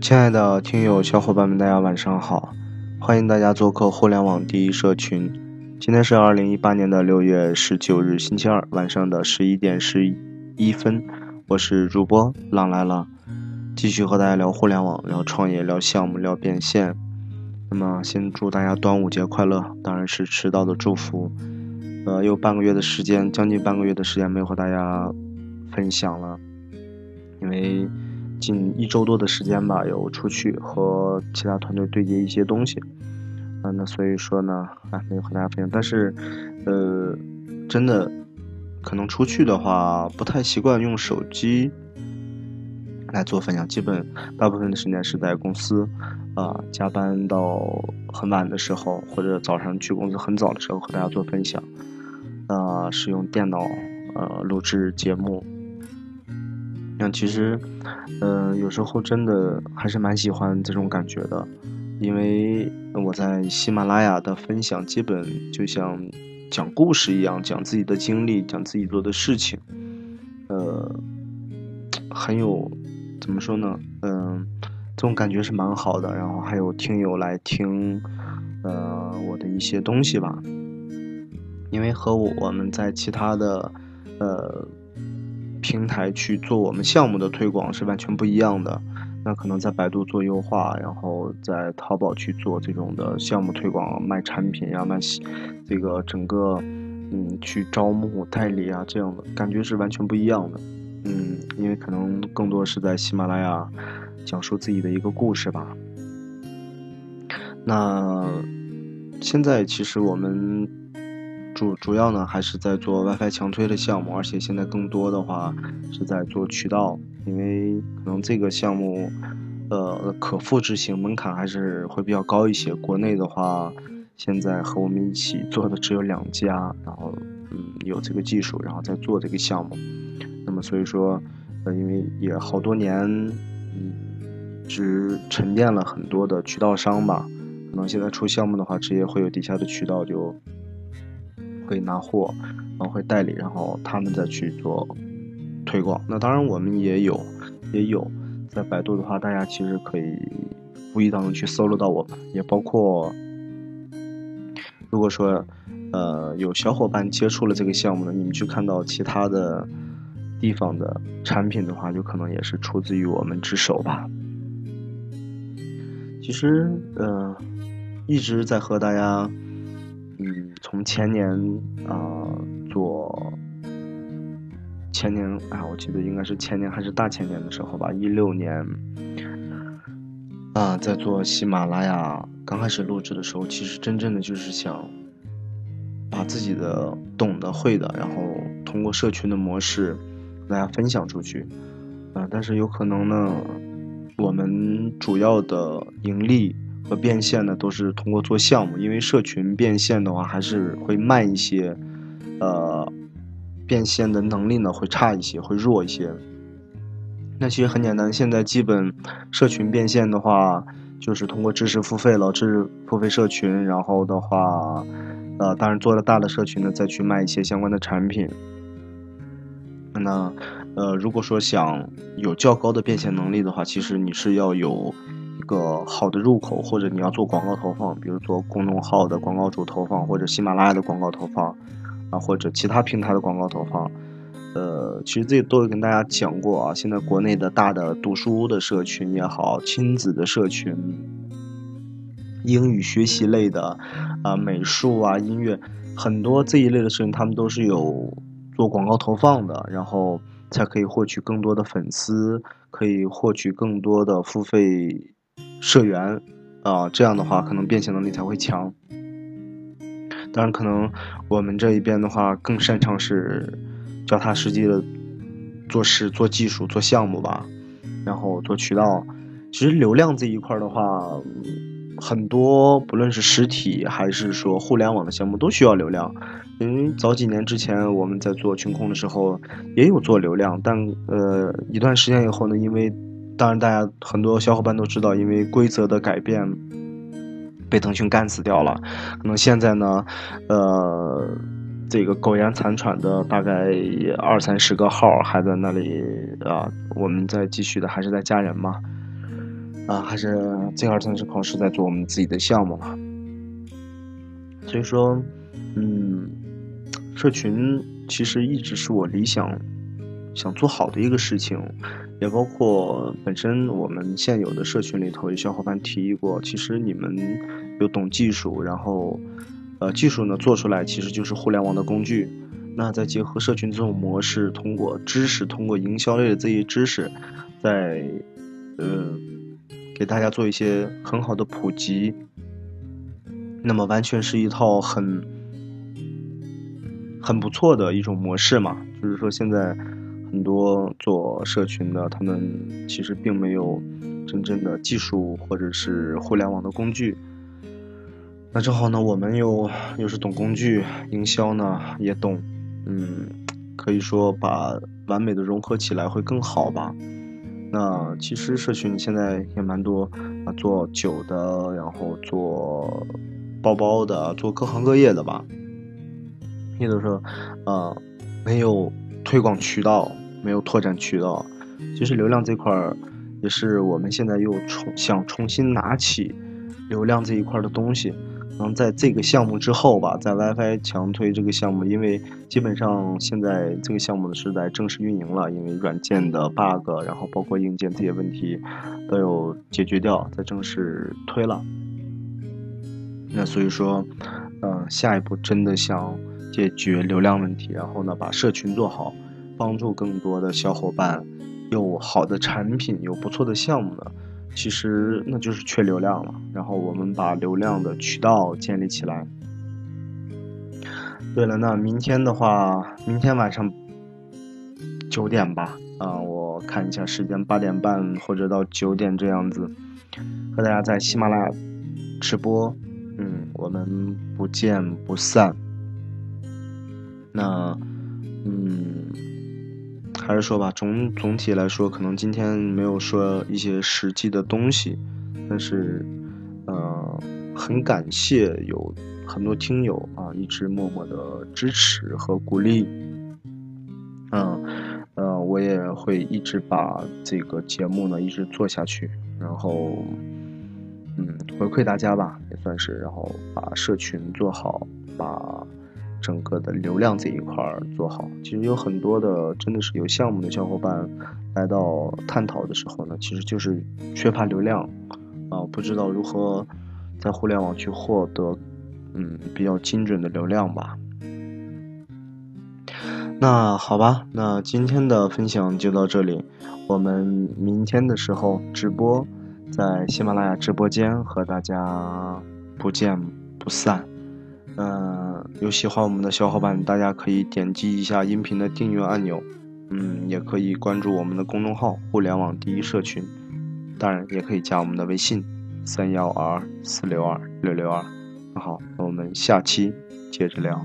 亲爱的听友小伙伴们，大家晚上好！欢迎大家做客互联网第一社群。今天是二零一八年的六月十九日，星期二晚上的十一点十一分，我是主播浪来了，继续和大家聊互联网、聊创业、聊项目、聊变现。那么，先祝大家端午节快乐，当然是迟到的祝福。呃，有半个月的时间，将近半个月的时间没有和大家分享了，因为。近一周多的时间吧，有出去和其他团队对接一些东西，啊，那所以说呢，啊，没有和大家分享。但是，呃，真的，可能出去的话不太习惯用手机来做分享，基本大部分的时间是在公司，啊，加班到很晚的时候，或者早上去公司很早的时候和大家做分享，啊，使用电脑，呃，录制节目。那其实，呃，有时候真的还是蛮喜欢这种感觉的，因为我在喜马拉雅的分享，基本就像讲故事一样，讲自己的经历，讲自己做的事情，呃，很有怎么说呢？嗯，这种感觉是蛮好的。然后还有听友来听，呃，我的一些东西吧，因为和我们在其他的，呃。平台去做我们项目的推广是完全不一样的。那可能在百度做优化，然后在淘宝去做这种的项目推广，卖产品呀，卖这个整个嗯去招募代理啊，这样的感觉是完全不一样的。嗯，因为可能更多是在喜马拉雅讲述自己的一个故事吧。那现在其实我们。主主要呢还是在做 WiFi 强推的项目，而且现在更多的话是在做渠道，因为可能这个项目，呃，可复制性门槛还是会比较高一些。国内的话，现在和我们一起做的只有两家，然后嗯有这个技术，然后在做这个项目。那么所以说，呃，因为也好多年，嗯，只沉淀了很多的渠道商吧，可能现在出项目的话，直接会有底下的渠道就。可以拿货，然后会代理，然后他们再去做推广。那当然我们也有，也有在百度的话，大家其实可以无意当中去搜罗到我们，也包括如果说呃有小伙伴接触了这个项目呢，你们去看到其他的地方的产品的话，就可能也是出自于我们之手吧。其实呃一直在和大家。嗯，从前年啊做，前年啊，我记得应该是前年还是大前年的时候吧，一六年啊，在做喜马拉雅刚开始录制的时候，其实真正的就是想把自己的懂的会的，然后通过社群的模式大家分享出去啊，但是有可能呢，我们主要的盈利。和变现呢，都是通过做项目，因为社群变现的话还是会慢一些，呃，变现的能力呢会差一些，会弱一些。那其实很简单，现在基本社群变现的话，就是通过知识付费了，知识付费社群，然后的话，呃，当然做了大的社群呢，再去卖一些相关的产品。那，呃，如果说想有较高的变现能力的话，其实你是要有。个好的入口，或者你要做广告投放，比如做公众号的广告主投放，或者喜马拉雅的广告投放，啊，或者其他平台的广告投放，呃，其实这都有跟大家讲过啊。现在国内的大的读书的社群也好，亲子的社群，英语学习类的，啊，美术啊，音乐，很多这一类的社群，他们都是有做广告投放的，然后才可以获取更多的粉丝，可以获取更多的付费。社员，啊，这样的话可能变现能力才会强。当然，可能我们这一边的话更擅长是脚踏实地的做事、做技术、做项目吧，然后做渠道。其实流量这一块的话，很多不论是实体还是说互联网的项目都需要流量。因为早几年之前我们在做群控的时候也有做流量，但呃一段时间以后呢，因为当然，大家很多小伙伴都知道，因为规则的改变，被腾讯干死掉了。可能现在呢，呃，这个苟延残喘的大概二三十个号还在那里啊，我们在继续的还是在加人嘛。啊，还是这二三十号是在做我们自己的项目嘛。所以说，嗯，社群其实一直是我理想想做好的一个事情，也包括本身我们现有的社群里头有小伙伴提议过，其实你们有懂技术，然后，呃，技术呢做出来其实就是互联网的工具，那再结合社群这种模式，通过知识，通过营销类的这些知识，在，呃，给大家做一些很好的普及。那么完全是一套很很不错的一种模式嘛，就是说现在很多做社群的，他们其实并没有真正的技术或者是互联网的工具。那正好呢，我们又又是懂工具，营销呢也懂，嗯，可以说把完美的融合起来会更好吧。那其实社群现在也蛮多啊，做酒的，然后做。包包的，做各行各业的吧，也就是说，呃，没有推广渠道，没有拓展渠道。其实流量这块儿，也是我们现在又重想重新拿起流量这一块的东西。然后在这个项目之后吧，在 WiFi 强推这个项目，因为基本上现在这个项目是在正式运营了，因为软件的 bug，然后包括硬件这些问题都有解决掉，在正式推了。那所以说，嗯，下一步真的想解决流量问题，然后呢，把社群做好，帮助更多的小伙伴有好的产品，有不错的项目呢。其实那就是缺流量了。然后我们把流量的渠道建立起来。对了，那明天的话，明天晚上九点吧，啊，我看一下时间，八点半或者到九点这样子，和大家在喜马拉雅直播。嗯，我们不见不散。那，嗯，还是说吧，总总体来说，可能今天没有说一些实际的东西，但是，呃，很感谢有很多听友啊，一直默默的支持和鼓励。嗯，呃，我也会一直把这个节目呢一直做下去，然后。嗯，回馈大家吧，也算是，然后把社群做好，把整个的流量这一块儿做好。其实有很多的，真的是有项目的小伙伴来到探讨的时候呢，其实就是缺乏流量啊，不知道如何在互联网去获得嗯比较精准的流量吧。那好吧，那今天的分享就到这里，我们明天的时候直播。在喜马拉雅直播间和大家不见不散。嗯，有喜欢我们的小伙伴，大家可以点击一下音频的订阅按钮。嗯，也可以关注我们的公众号“互联网第一社群”，当然也可以加我们的微信：三幺二四六二六六二。那好，那我们下期接着聊。